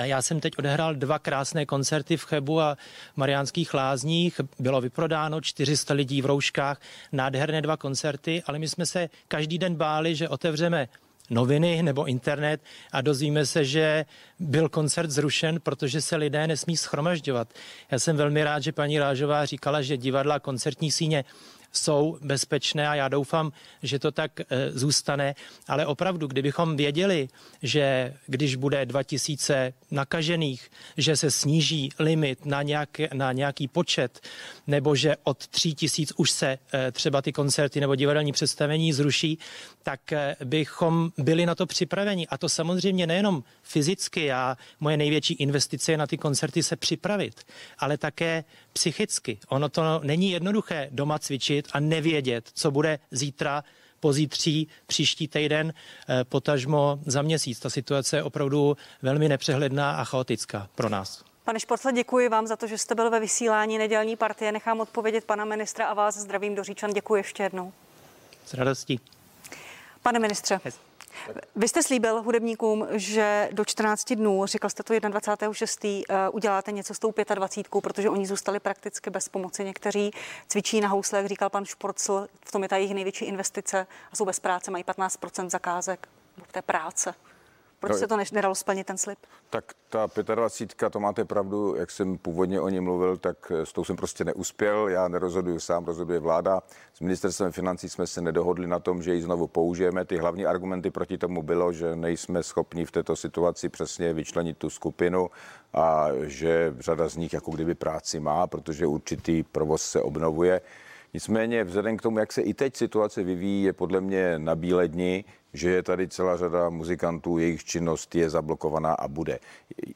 já jsem teď odehrál dva krásné koncerty v Chebu a Mariánských lázních. Bylo vyprodáno 400 lidí v rouškách, nádherné dva koncerty, ale my jsme se každý den báli, že otevřeme noviny nebo internet a dozvíme se, že byl koncert zrušen, protože se lidé nesmí schromažďovat. Já jsem velmi rád, že paní Rážová říkala, že divadla koncertní síně jsou bezpečné a já doufám, že to tak e, zůstane. Ale opravdu, kdybychom věděli, že když bude 2000 nakažených, že se sníží limit na, nějaký, na nějaký počet, nebo že od 3000 už se e, třeba ty koncerty nebo divadelní představení zruší, tak e, bychom byli na to připraveni. A to samozřejmě nejenom fyzicky, já, moje největší investice je na ty koncerty se připravit, ale také psychicky. Ono to není jednoduché doma cvičit a nevědět, co bude zítra, pozítří, příští týden, eh, potažmo za měsíc. Ta situace je opravdu velmi nepřehledná a chaotická pro nás. Pane Športle, děkuji vám za to, že jste byl ve vysílání nedělní partie. Nechám odpovědět pana ministra a vás zdravím do Říčan. Děkuji ještě jednou. S radostí. Pane ministře, vy jste slíbil hudebníkům, že do 14 dnů, říkal jste to 21.6., eh, uděláte něco s tou 25, protože oni zůstali prakticky bez pomoci. Někteří cvičí na housle, jak říkal pan Šporcl, v tom je ta jejich největší investice a jsou bez práce, mají 15% zakázek v té práce. Proč no, se to nedalo splnit, ten slib? Tak ta 25, to máte pravdu, jak jsem původně o ní mluvil, tak s tou jsem prostě neuspěl. Já nerozhoduju sám, rozhoduje vláda. S ministerstvem financí jsme se nedohodli na tom, že ji znovu použijeme. Ty hlavní argumenty proti tomu bylo, že nejsme schopni v této situaci přesně vyčlenit tu skupinu a že řada z nich jako kdyby práci má, protože určitý provoz se obnovuje. Nicméně vzhledem k tomu, jak se i teď situace vyvíjí, je podle mě na bílé dni, že je tady celá řada muzikantů, jejich činnost je zablokovaná a bude.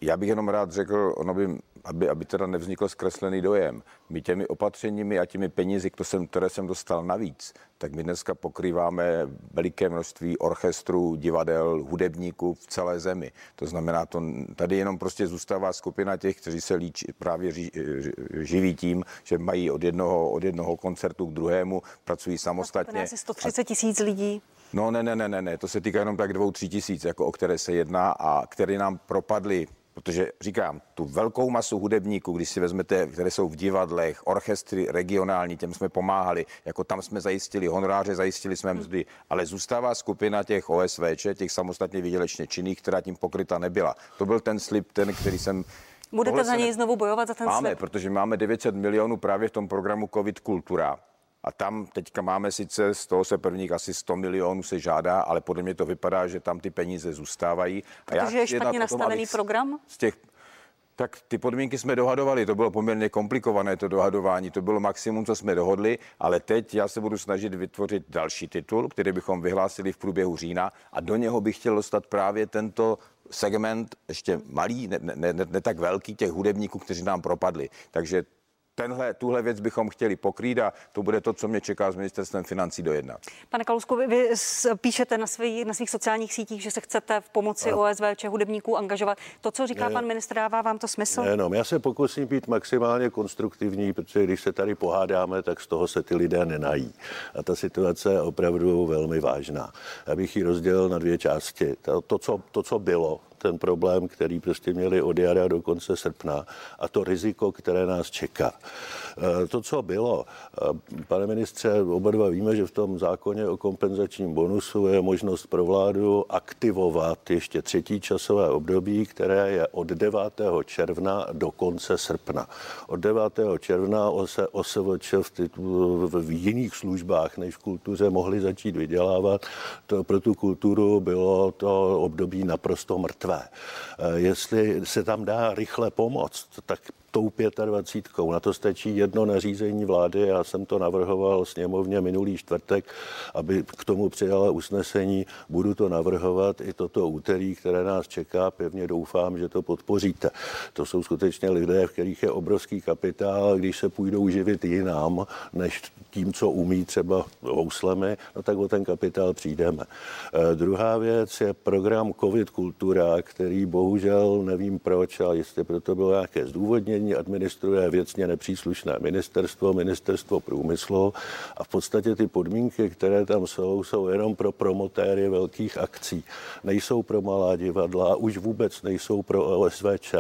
Já bych jenom rád řekl, ono by, aby, aby teda nevznikl zkreslený dojem. My těmi opatřeními a těmi penězi, které jsem dostal navíc, tak my dneska pokrýváme veliké množství orchestrů, divadel, hudebníků v celé zemi. To znamená, to tady jenom prostě zůstává skupina těch, kteří se líč, právě ži, živí tím, že mají od jednoho, od jednoho koncertu k druhému, pracují samostatně. Asi 130 tisíc lidí. No ne, ne, ne, ne, ne, to se týká jenom tak dvou, tři tisíc, jako o které se jedná a které nám propadly Protože říkám, tu velkou masu hudebníků, když si vezmete, které jsou v divadlech, orchestry regionální, těm jsme pomáhali, jako tam jsme zajistili honoráře, zajistili jsme mzdy, ale zůstává skupina těch OSVČ, těch samostatně výdělečně činných, která tím pokryta nebyla. To byl ten slib, ten, který jsem Budete za něj znovu bojovat za ten máme, slib? protože máme 900 milionů právě v tom programu COVID Kultura a tam teďka máme sice, z toho se prvních asi 100 milionů se žádá, ale podle mě to vypadá, že tam ty peníze zůstávají. Protože a já je špatně nastavený program? Z těch tak ty podmínky jsme dohadovali, to bylo poměrně komplikované to dohadování, to bylo maximum, co jsme dohodli, ale teď já se budu snažit vytvořit další titul, který bychom vyhlásili v průběhu října a do něho bych chtěl dostat právě tento segment, ještě malý, ne, ne, ne, ne tak velký, těch hudebníků, kteří nám propadli. Takže tenhle, tuhle věc bychom chtěli pokrýt a to bude to, co mě čeká s ministerstvem financí dojednat. Pane Kalusku, vy, vy píšete na, svý, na svých sociálních sítích, že se chcete v pomoci no. OSVČ hudebníků angažovat. To, co říká ne, pan ministr, dává vám to smysl? Ne, no, já se pokusím být maximálně konstruktivní, protože když se tady pohádáme, tak z toho se ty lidé nenají. A ta situace je opravdu velmi vážná. Já bych ji rozdělil na dvě části. To, to, co, to co bylo, ten problém, který prostě měli od jara do konce srpna a to riziko, které nás čeká. Eh, to, co bylo, eh, pane ministře, oba dva víme, že v tom zákoně o kompenzačním bonusu je možnost pro vládu aktivovat ještě třetí časové období, které je od 9. června do konce srpna. Od 9. června se OSVČ v, v jiných službách než v kultuře mohli začít vydělávat. To pro tu kulturu bylo to období naprosto mrtvé mrtvé. Jestli se tam dá rychle pomoct, tak tou 25. Na to stačí jedno nařízení vlády. Já jsem to navrhoval sněmovně minulý čtvrtek, aby k tomu přijala usnesení. Budu to navrhovat i toto úterý, které nás čeká. Pevně doufám, že to podpoříte. To jsou skutečně lidé, v kterých je obrovský kapitál. Když se půjdou živit jinam, než tím, co umí třeba houslemi, no tak o ten kapitál přijdeme. E, druhá věc je program COVID Kultura, který bohužel nevím proč, ale jistě proto bylo nějaké zdůvodnění řízení administruje věcně nepříslušné ministerstvo, ministerstvo průmyslu a v podstatě ty podmínky, které tam jsou, jsou jenom pro promotéry velkých akcí. Nejsou pro malá divadla, už vůbec nejsou pro OSVČ,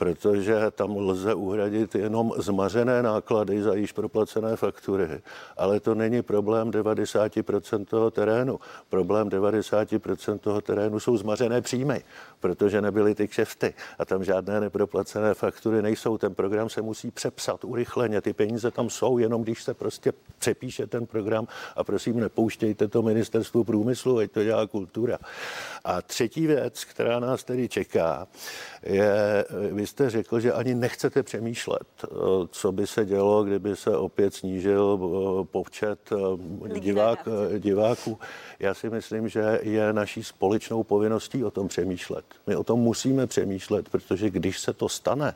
protože tam lze uhradit jenom zmařené náklady za již proplacené faktury. Ale to není problém 90% toho terénu. Problém 90% toho terénu jsou zmařené příjmy, protože nebyly ty kšefty a tam žádné neproplacené faktury nejsou. Ten program se musí přepsat urychleně. Ty peníze tam jsou, jenom když se prostě přepíše ten program a prosím, nepouštějte to ministerstvu průmyslu, ať to dělá kultura. A třetí věc, která nás tedy čeká, je, vy jste řekl, že ani nechcete přemýšlet, co by se dělo, kdyby se opět snížil eh, počet eh, divák, diváků. Já si myslím, že je naší společnou povinností o tom přemýšlet. My o tom musíme přemýšlet, protože když se to stane,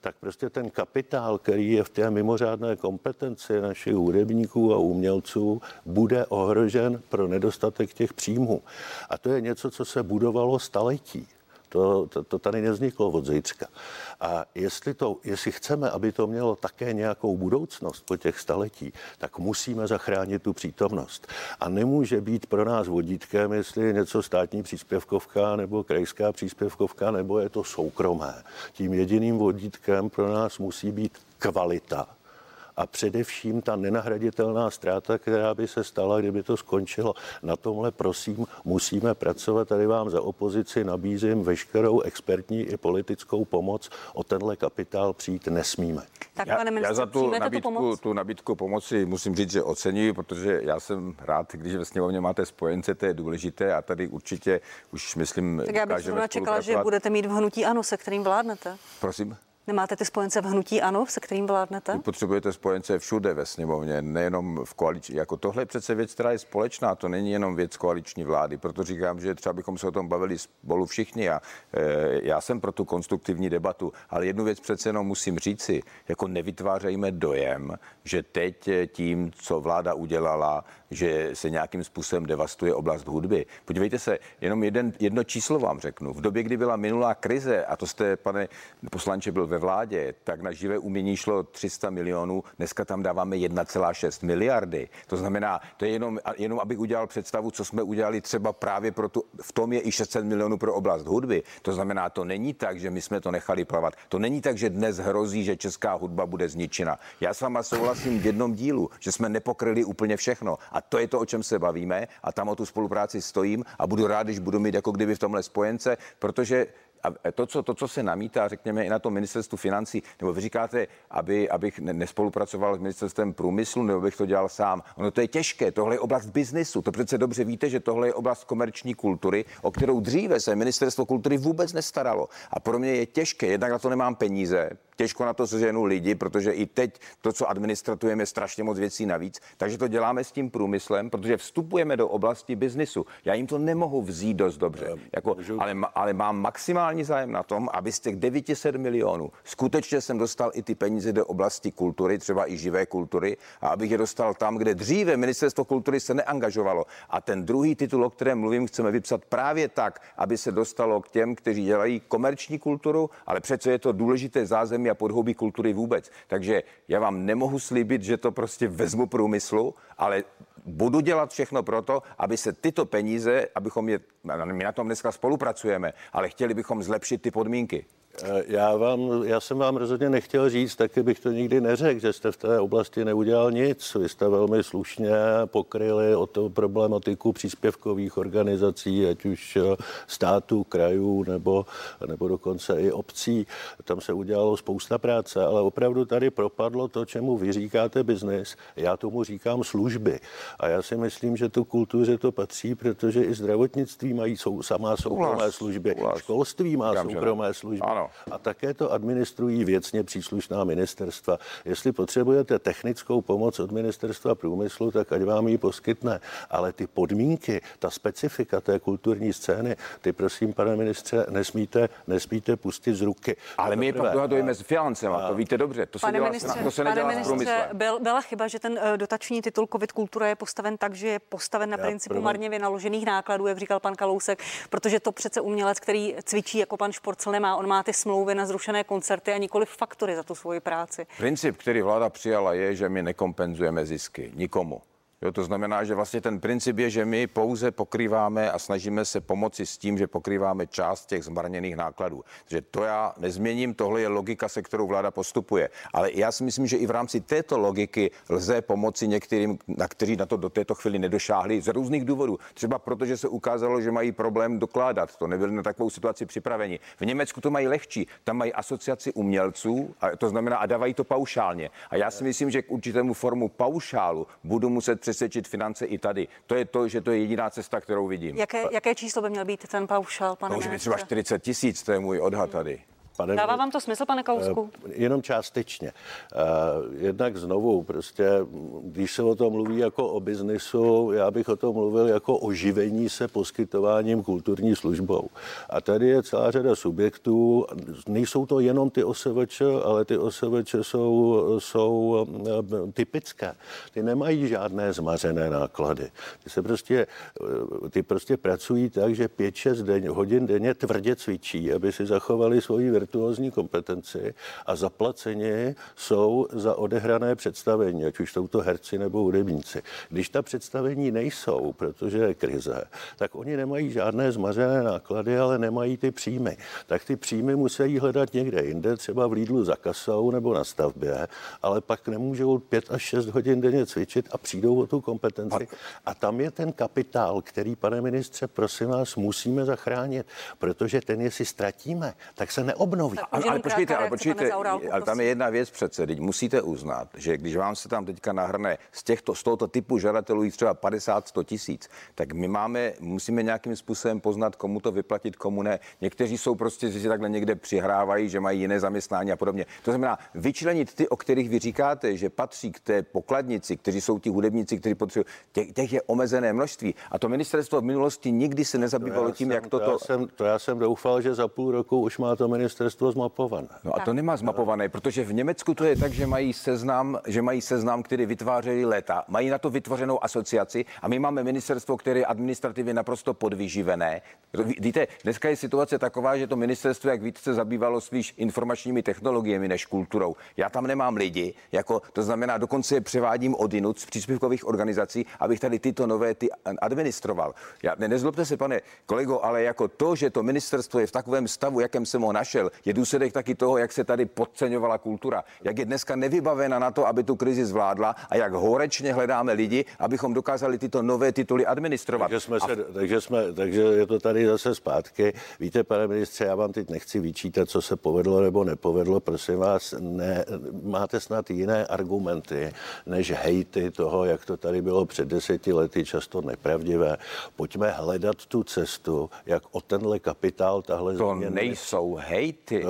tak prostě ten kapitál, který je v té mimořádné kompetenci našich hudebníků a umělců, bude ohrožen pro nedostatek těch příjmů. A to je něco, co se budovalo staletí. To, to, to tady nevzniklo od zítřka. A jestli, to, jestli chceme, aby to mělo také nějakou budoucnost po těch staletí, tak musíme zachránit tu přítomnost. A nemůže být pro nás vodítkem, jestli je něco státní příspěvkovka nebo krajská příspěvkovka, nebo je to soukromé. Tím jediným vodítkem pro nás musí být kvalita a především ta nenahraditelná ztráta, která by se stala, kdyby to skončilo. Na tomhle, prosím, musíme pracovat. Tady vám za opozici nabízím veškerou expertní i politickou pomoc. O tenhle kapitál přijít nesmíme. Tak, já, pane ministře, já za tu nabídku, pomoc? tu nabídku pomoci musím říct, že oceňuji, protože já jsem rád, když ve sněmovně máte spojence, to je důležité a tady určitě už myslím. Tak já bych čekala, že budete mít v hnutí ANO, se kterým vládnete. Prosím. Nemáte ty spojence v hnutí ANO, se kterým vládnete? Vy potřebujete spojence všude ve sněmovně, nejenom v koalici. Jako tohle je přece věc, která je společná, to není jenom věc koaliční vlády. Proto říkám, že třeba bychom se o tom bavili spolu všichni a e, já jsem pro tu konstruktivní debatu, ale jednu věc přece jenom musím říci, jako nevytvářejme dojem, že teď tím, co vláda udělala, že se nějakým způsobem devastuje oblast hudby. Podívejte se, jenom jeden, jedno číslo vám řeknu. V době, kdy byla minulá krize, a to jste, pane poslanče, byl ve vládě, tak na živé umění šlo 300 milionů, dneska tam dáváme 1,6 miliardy. To znamená, to je jenom, jenom abych udělal představu, co jsme udělali třeba právě pro tu, v tom je i 600 milionů pro oblast hudby. To znamená, to není tak, že my jsme to nechali plavat. To není tak, že dnes hrozí, že česká hudba bude zničena. Já s váma souhlasím v jednom dílu, že jsme nepokryli úplně všechno. A to je to, o čem se bavíme a tam o tu spolupráci stojím a budu rád, když budu mít jako kdyby v tomhle spojence, protože a to co, to, co se namítá, řekněme, i na tom ministerstvu financí, nebo vy říkáte, aby, abych nespolupracoval s ministerstvem průmyslu, nebo bych to dělal sám. Ono to je těžké, tohle je oblast biznisu. To přece dobře víte, že tohle je oblast komerční kultury, o kterou dříve se ministerstvo kultury vůbec nestaralo. A pro mě je těžké, jednak na to nemám peníze, těžko na to seženu lidi, protože i teď to, co administratujeme, je strašně moc věcí navíc. Takže to děláme s tím průmyslem, protože vstupujeme do oblasti biznisu. Já jim to nemohu vzít dost dobře, jako, ale, ale mám maximální zájem na tom, aby z těch 900 milionů skutečně jsem dostal i ty peníze do oblasti kultury, třeba i živé kultury, a abych je dostal tam, kde dříve ministerstvo kultury se neangažovalo. A ten druhý titul, o kterém mluvím, chceme vypsat právě tak, aby se dostalo k těm, kteří dělají komerční kulturu, ale přece je to důležité zázemí a podhoubí kultury vůbec. Takže já vám nemohu slíbit, že to prostě vezmu průmyslu, ale budu dělat všechno pro to, aby se tyto peníze, abychom je, my na tom dneska spolupracujeme, ale chtěli bychom zlepšit ty podmínky. Eh, já, vám, já jsem vám rozhodně nechtěl říct, taky bych to nikdy neřekl, že jste v té oblasti neudělal nic. Vy jste velmi slušně pokryli o to problematiku příspěvkových organizací, ať už eh, států, krajů nebo, nebo dokonce i obcí. Tam se udělalo spousta práce, ale opravdu tady propadlo to, čemu vy říkáte biznis. Já tomu říkám služby. A já si myslím, že tu kultuře to patří, protože i zdravotnictví mají sou, samá soukromé služby, školství má soukromé služby. Ano. A také to administrují věcně příslušná ministerstva. Jestli potřebujete technickou pomoc od ministerstva průmyslu, tak ať vám ji poskytne. Ale ty podmínky, ta specifika té kulturní scény, ty prosím, pane ministře, nesmíte, nesmíte pustit z ruky. Ale my je pak dohadujeme s financema, to víte dobře. To se, pane dělá, ministře, to se pane ministře, byl, byla chyba, že ten uh, dotační titul COVID kultura je postaven tak, že je postaven na Já principu první... marně vynaložených nákladů, jak říkal pan Kalousek, protože to přece umělec, který cvičí jako pan Šporcel nemá, on má ty smlouvy na zrušené koncerty a nikoli faktory za tu svoji práci. Princip, který vláda přijala, je, že my nekompenzujeme zisky nikomu. Jo, to znamená, že vlastně ten princip je, že my pouze pokrýváme a snažíme se pomoci s tím, že pokrýváme část těch zmarněných nákladů. Takže to já nezměním, tohle je logika, se kterou vláda postupuje. Ale já si myslím, že i v rámci této logiky lze pomoci některým, na kteří na to do této chvíli nedošáhli z různých důvodů. Třeba proto, že se ukázalo, že mají problém dokládat. To nebyli na takovou situaci připraveni. V Německu to mají lehčí. Tam mají asociaci umělců, a to znamená, a dávají to paušálně. A já si myslím, že k určitému formu paušálu budu muset přesvědčit finance i tady. To je to, že to je jediná cesta, kterou vidím. Jaké, jaké číslo by měl být ten paušál, pane Může být třeba 40 tisíc, to je můj odhad tady. Pane, Dává vám to smysl, pane Kausku? Eh, jenom částečně. Eh, jednak znovu, prostě, když se o tom mluví jako o biznisu, já bych o tom mluvil jako o živení se poskytováním kulturní službou. A tady je celá řada subjektů, nejsou to jenom ty OSVČ, ale ty OSVČ jsou, jsou eh, typické. Ty nemají žádné zmařené náklady. Ty se prostě, ty prostě pracují tak, že 5-6 hodin denně tvrdě cvičí, aby si zachovali svoji virtuální virtuózní kompetenci a zaplaceni jsou za odehrané představení, ať už jsou to herci nebo hudebníci. Když ta představení nejsou, protože je krize, tak oni nemají žádné zmařené náklady, ale nemají ty příjmy. Tak ty příjmy musí hledat někde jinde, třeba v Lidlu za kasou nebo na stavbě, ale pak nemůžou 5 až 6 hodin denně cvičit a přijdou o tu kompetenci. A tam je ten kapitál, který, pane ministře, prosím vás, musíme zachránit, protože ten, jestli ztratíme, tak se neobnoví obnoví. Ale, ale počkejte, ale počkejte, ale tam je jedna věc přece, teď musíte uznat, že když vám se tam teďka nahrne z, těchto, z tohoto typu žadatelů jich třeba 50-100 tisíc, tak my máme, musíme nějakým způsobem poznat, komu to vyplatit, komu ne. Někteří jsou prostě, že si takhle někde přihrávají, že mají jiné zaměstnání a podobně. To znamená, vyčlenit ty, o kterých vy říkáte, že patří k té pokladnici, kteří jsou ti hudebníci, kteří potřebují, těch, těch je omezené množství. A to ministerstvo v minulosti nikdy se nezabývalo tím, jsem, jak toto. To já, jsem, to já jsem doufal, že za půl roku už má to ministerstvo ministerstvo zmapované. No a to nemá zmapované, protože v Německu to je tak, že mají seznam, že mají seznam, který vytvářejí léta. Mají na to vytvořenou asociaci a my máme ministerstvo, které je administrativně naprosto podvyživené. Víte, dneska je situace taková, že to ministerstvo, jak víte, se zabývalo spíš informačními technologiemi než kulturou. Já tam nemám lidi, jako to znamená, dokonce je převádím odinut z příspěvkových organizací, abych tady tyto nové ty administroval. Já, ne, nezlobte se, pane kolego, ale jako to, že to ministerstvo je v takovém stavu, jakém jsem ho našel, je důsledek taky toho, jak se tady podceňovala kultura, jak je dneska nevybavena na to, aby tu krizi zvládla a jak horečně hledáme lidi, abychom dokázali tyto nové tituly administrovat. Takže, jsme se, a... takže, jsme, takže je to tady zase zpátky. Víte, pane ministře, já vám teď nechci vyčítat, co se povedlo nebo nepovedlo. Prosím vás, ne, máte snad jiné argumenty než hejty toho, jak to tady bylo před deseti lety, často nepravdivé. Pojďme hledat tu cestu, jak o tenhle kapitál tahle To nejsou hejty ty.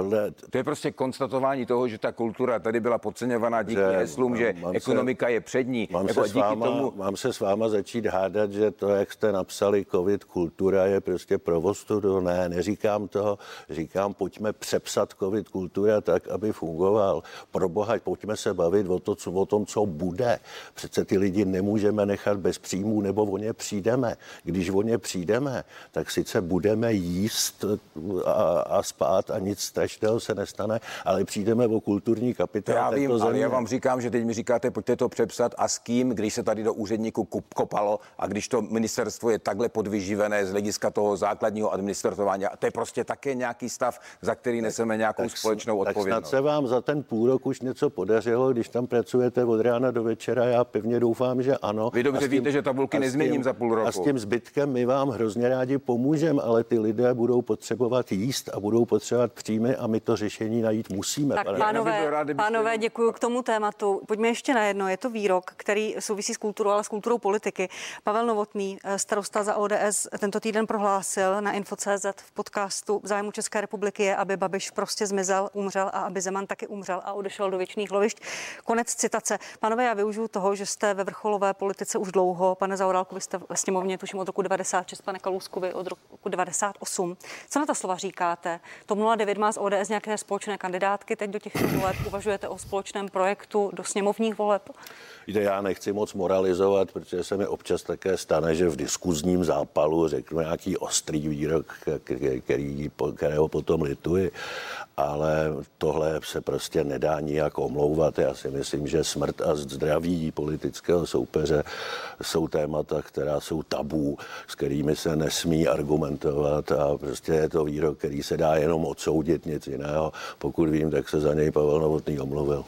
To je prostě konstatování toho, že ta kultura tady byla podceňovaná díky že, heslům, že ekonomika se, je přední. Mám, jako se díky váma, tomu... mám se s váma začít hádat, že to, jak jste napsali COVID kultura, je prostě provostudu. Ne, neříkám to. Říkám, pojďme přepsat COVID kultura tak, aby fungoval. Pro boha, pojďme se bavit o, to, co, o tom, co bude. Přece ty lidi nemůžeme nechat bez příjmů, nebo o ně přijdeme. Když o ně přijdeme, tak sice budeme jíst a, a spát a nic nic strašného se nestane, ale přijdeme o kulturní kapitál. Já vím, ale já vám říkám, že teď mi říkáte, pojďte to přepsat a s kým, když se tady do úředníku kopalo a když to ministerstvo je takhle podvyživené z hlediska toho základního administratování. A to je prostě také nějaký stav, za který neseme nějakou tak, společnou tak odpovědnost. Tak snad se vám za ten půl rok už něco podařilo, když tam pracujete od rána do večera. Já pevně doufám, že ano. Vy dobře tím, víte, že tabulky nezměním za půl roku. A s tím zbytkem my vám hrozně rádi pomůžeme, ale ty lidé budou potřebovat jíst a budou potřebovat příjmy a my to řešení najít musíme. Tak pánové, rád, pánové, děkuji k tomu tématu. Pojďme ještě na jedno. Je to výrok, který souvisí s kulturou, ale s kulturou politiky. Pavel Novotný, eh, starosta za ODS, tento týden prohlásil na Info.cz v podcastu v zájmu České republiky je, aby Babiš prostě zmizel, umřel a aby Zeman taky umřel a odešel do věčných lovišť. Konec citace. Pánové, já využiju toho, že jste ve vrcholové politice už dlouho. Pane Zaurálku, vy jste ve sněmovně tuším od roku 96, pane Kalouskovi od roku 98. Co na ta slova říkáte? TOP 09 má z ODS nějaké společné kandidátky teď do těch voleb. Uvažujete o společném projektu do sněmovních voleb? Víte, já nechci moc moralizovat, protože se mi občas také stane, že v diskuzním zápalu řeknu nějaký ostrý výrok, který, kterého potom lituji, ale tohle se prostě nedá nijak omlouvat. Já si myslím, že smrt a zdraví politického soupeře jsou témata, která jsou tabů, s kterými se nesmí argumentovat a prostě je to výrok, který se dá jenom odsoudit, nic jiného. Pokud vím, tak se za něj Pavel Novotný omluvil.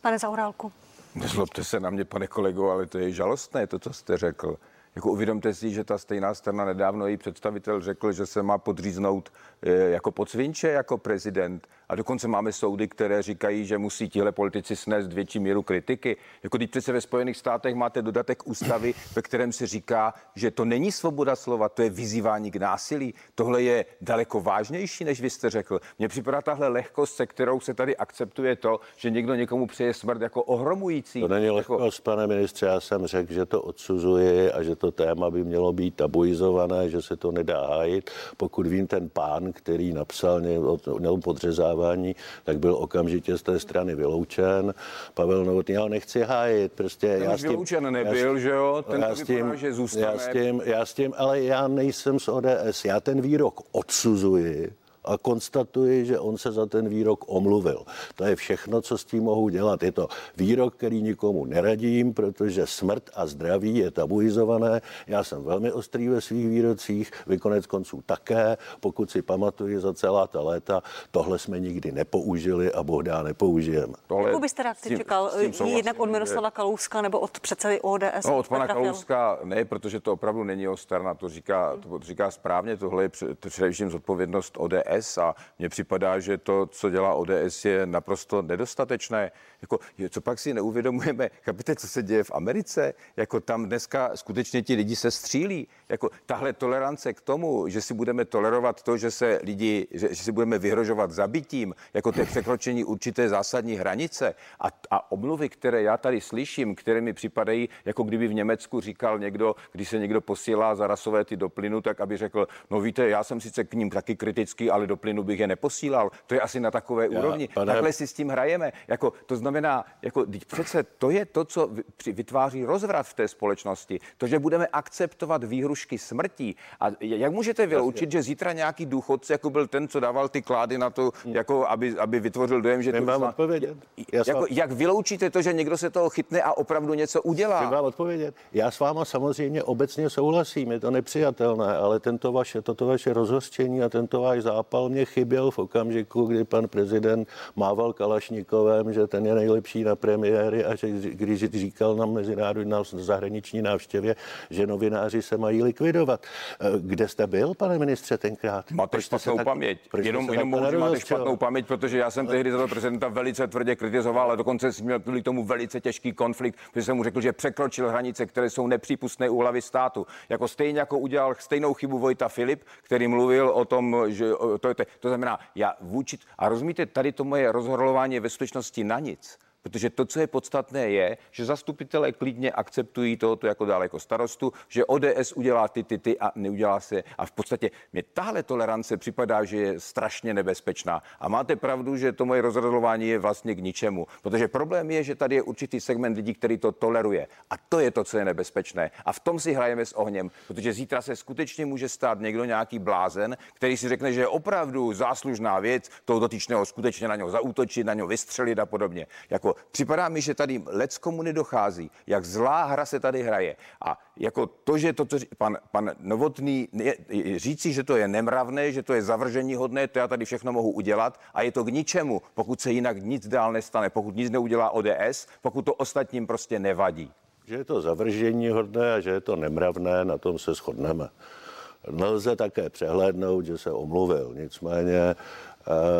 Pane Zaurálku. Nezlobte se na mě, pane kolego, ale to je žalostné, to, co jste řekl. Jako uvědomte si, že ta stejná strana nedávno její představitel řekl, že se má podříznout eh, jako podsvinče jako prezident. A dokonce máme soudy, které říkají, že musí tihle politici snést větší míru kritiky. Jako když přece ve Spojených státech máte dodatek ústavy, ve kterém se říká, že to není svoboda slova, to je vyzývání k násilí. Tohle je daleko vážnější, než vy jste řekl. Mně připadá tahle lehkost, se kterou se tady akceptuje to, že někdo někomu přeje smrt jako ohromující. To není jako- lehkost, jako... pane ministře. Já jsem řekl, že to odsuzuji a že to téma by mělo být tabuizované, že se to nedá hájit. Pokud vím, ten pán, který napsal nebo podřezává hlasování, tak byl okamžitě z té strany vyloučen. Pavel Novotný, já ho nechci hájit, prostě Ten já s tím, vyloučen nebyl, já, že jo? Ten já s tím, vypadá, že zůstane. Já s tím, já s tím, ale já nejsem z ODS, já ten výrok odsuzuji a konstatuji, že on se za ten výrok omluvil. To je všechno, co s tím mohu dělat. Je to výrok, který nikomu neradím, protože smrt a zdraví je tabuizované. Já jsem velmi ostrý ve svých výrocích, vy konec konců také. Pokud si pamatuju za celá ta léta, tohle jsme nikdy nepoužili a bohdá nepoužijeme. Tohle, Jakou byste reakci čekal? Jednak od Miroslava Kalouska nebo od předsedy ODS? No, od pana Kalouska ne, protože to opravdu není o strana, to říká, to říká správně, tohle je především zodpovědnost ODS ODS a mně připadá, že to, co dělá ODS, je naprosto nedostatečné. Jako, co pak si neuvědomujeme, chápete, co se děje v Americe? Jako tam dneska skutečně ti lidi se střílí. Jako tahle tolerance k tomu, že si budeme tolerovat to, že se lidi, že, že si budeme vyhrožovat zabitím, jako to překročení určité zásadní hranice a, a omluvy, které já tady slyším, které mi připadají, jako kdyby v Německu říkal někdo, když se někdo posílá za rasové ty do plynu, tak aby řekl, no víte, já jsem sice k ním taky kritický, ale do plynu bych je neposílal. To je asi na takové já, úrovni. Pane... Takhle si s tím hrajeme. Jako, to znamená, jako, přece to je to, co vytváří rozvrat v té společnosti. To, že budeme akceptovat výhrušky smrtí. A jak můžete vyloučit, že zítra nějaký důchodce, jako byl ten, co dával ty klády na to, hmm. jako aby, aby vytvořil dojem, že to... Mám odpovědět. Jako, jak vyloučíte to, že někdo se toho chytne a opravdu něco udělá? Mám vám odpovědět. Já s váma samozřejmě obecně souhlasím, je to nepřijatelné, ale tento vaše, toto vaše rozhořčení a tento váš zápal mě chyběl v okamžiku, kdy pan prezident mával Kalašnikovem, že ten je nejlepší na premiéry a že když říkal na mezinárodní na zahraniční návštěvě, že novináři se mají likvidovat. Eh, kde jste byl, pane ministře, tenkrát? Máte špatnou tak, paměť. Jenom, jenom mohu, že máte špatnou paměť, protože já jsem tehdy za to prezidenta velice tvrdě kritizoval, ale dokonce jsem měl kvůli tomu velice těžký konflikt, protože jsem mu řekl, že překročil hranice, které jsou nepřípustné u hlavy státu. Jako stejně jako udělal stejnou chybu Vojta Filip, který mluvil o tom, že to, to, to znamená, já vůči, a rozumíte, tady to moje rozhorování je ve skutečnosti na nic Protože to, co je podstatné, je, že zastupitelé klidně akceptují tohoto jako daleko starostu, že ODS udělá ty, ty, ty a neudělá se. A v podstatě mě tahle tolerance připadá, že je strašně nebezpečná. A máte pravdu, že to moje rozhodování je vlastně k ničemu. Protože problém je, že tady je určitý segment lidí, který to toleruje. A to je to, co je nebezpečné. A v tom si hrajeme s ohněm, protože zítra se skutečně může stát někdo nějaký blázen, který si řekne, že je opravdu záslužná věc toho dotyčného skutečně na něho zaútočit, na něho vystřelit a podobně. Jako připadá mi, že tady lec komu nedochází, jak zlá hra se tady hraje. A jako to, že to, co pan, pan Novotný je, říci, že to je nemravné, že to je zavržení hodné, to já tady všechno mohu udělat a je to k ničemu, pokud se jinak nic dál nestane, pokud nic neudělá ODS, pokud to ostatním prostě nevadí. Že je to zavržení hodné a že je to nemravné, na tom se shodneme. Nelze také přehlédnout, že se omluvil. Nicméně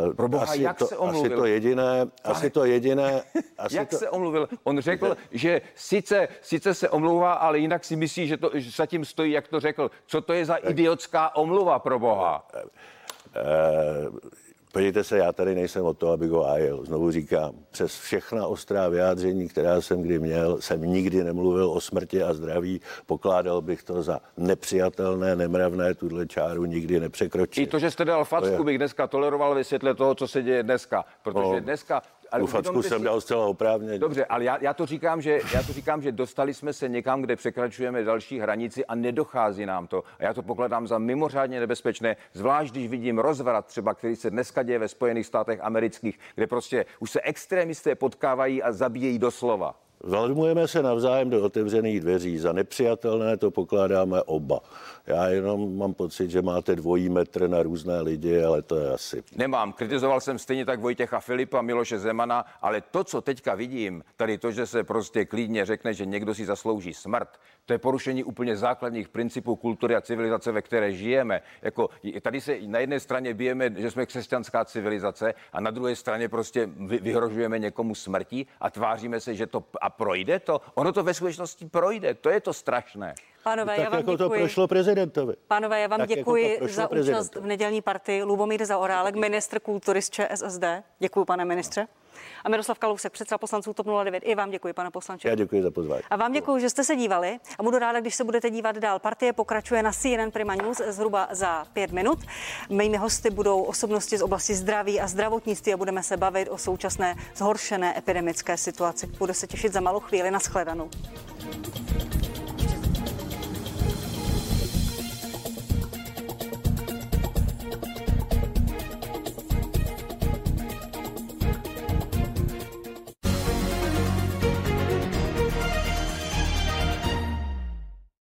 Uh, Pro boha, asi jak to, se omluvil? Asi to jediné, asi to jediné... Asi jak to... se omluvil? On řekl, že sice, sice se omlouvá, ale jinak si myslí, že, to, že zatím stojí, jak to řekl. Co to je za idiotská omluva pro boha? Uh, Podívejte se, já tady nejsem o to, abych ho hájil. Znovu říkám, přes všechna ostrá vyjádření, která jsem kdy měl, jsem nikdy nemluvil o smrti a zdraví. Pokládal bych to za nepřijatelné, nemravné, tuhle čáru nikdy nepřekročit. I to, že jste dal facku, to je... bych dneska toleroval ve světle toho, co se děje dneska. Protože no, dneska ale tu facku jsem si... dal zcela oprávně. Dobře, ale já, já, to říkám, že, já to říkám, že dostali jsme se někam, kde překračujeme další hranici a nedochází nám to. A já to pokladám za mimořádně nebezpečné, zvlášť když vidím rozvrat třeba, který se dneska děje ve Spojených státech amerických, kde prostě už se extrémisté potkávají a zabíjejí doslova. Vladmujeme se navzájem do otevřených dveří. Za nepřijatelné to pokládáme oba. Já jenom mám pocit, že máte dvojí metr na různé lidi, ale to je asi. Nemám. Kritizoval jsem stejně tak Vojtěcha Filipa, Miloše Zemana, ale to, co teďka vidím, tady to, že se prostě klidně řekne, že někdo si zaslouží smrt, to je porušení úplně základních principů kultury a civilizace, ve které žijeme. Jako, tady se na jedné straně bijeme, že jsme křesťanská civilizace a na druhé straně prostě vyhrožujeme někomu smrti a tváříme se, že to a projde to. Ono to ve skutečnosti projde, to je to strašné. Pánové, tak já vám jako děkuji. to prošlo prezidentovi. Pánové, já vám tak jako děkuji jako za účast v nedělní partii. Lubomír Zaorálek, ministr kultury z ČSSD. Děkuji, pane ministře. A Miroslav Kalousek, předseda poslanců TOP 09. I vám děkuji, pane poslanče. Já děkuji za pozvání. A vám děkuji, že jste se dívali. A budu ráda, když se budete dívat dál. Partie pokračuje na CNN Prima News zhruba za pět minut. Mými hosty budou osobnosti z oblasti zdraví a zdravotnictví a budeme se bavit o současné zhoršené epidemické situaci. Budu se těšit za malou chvíli. Naschledanou.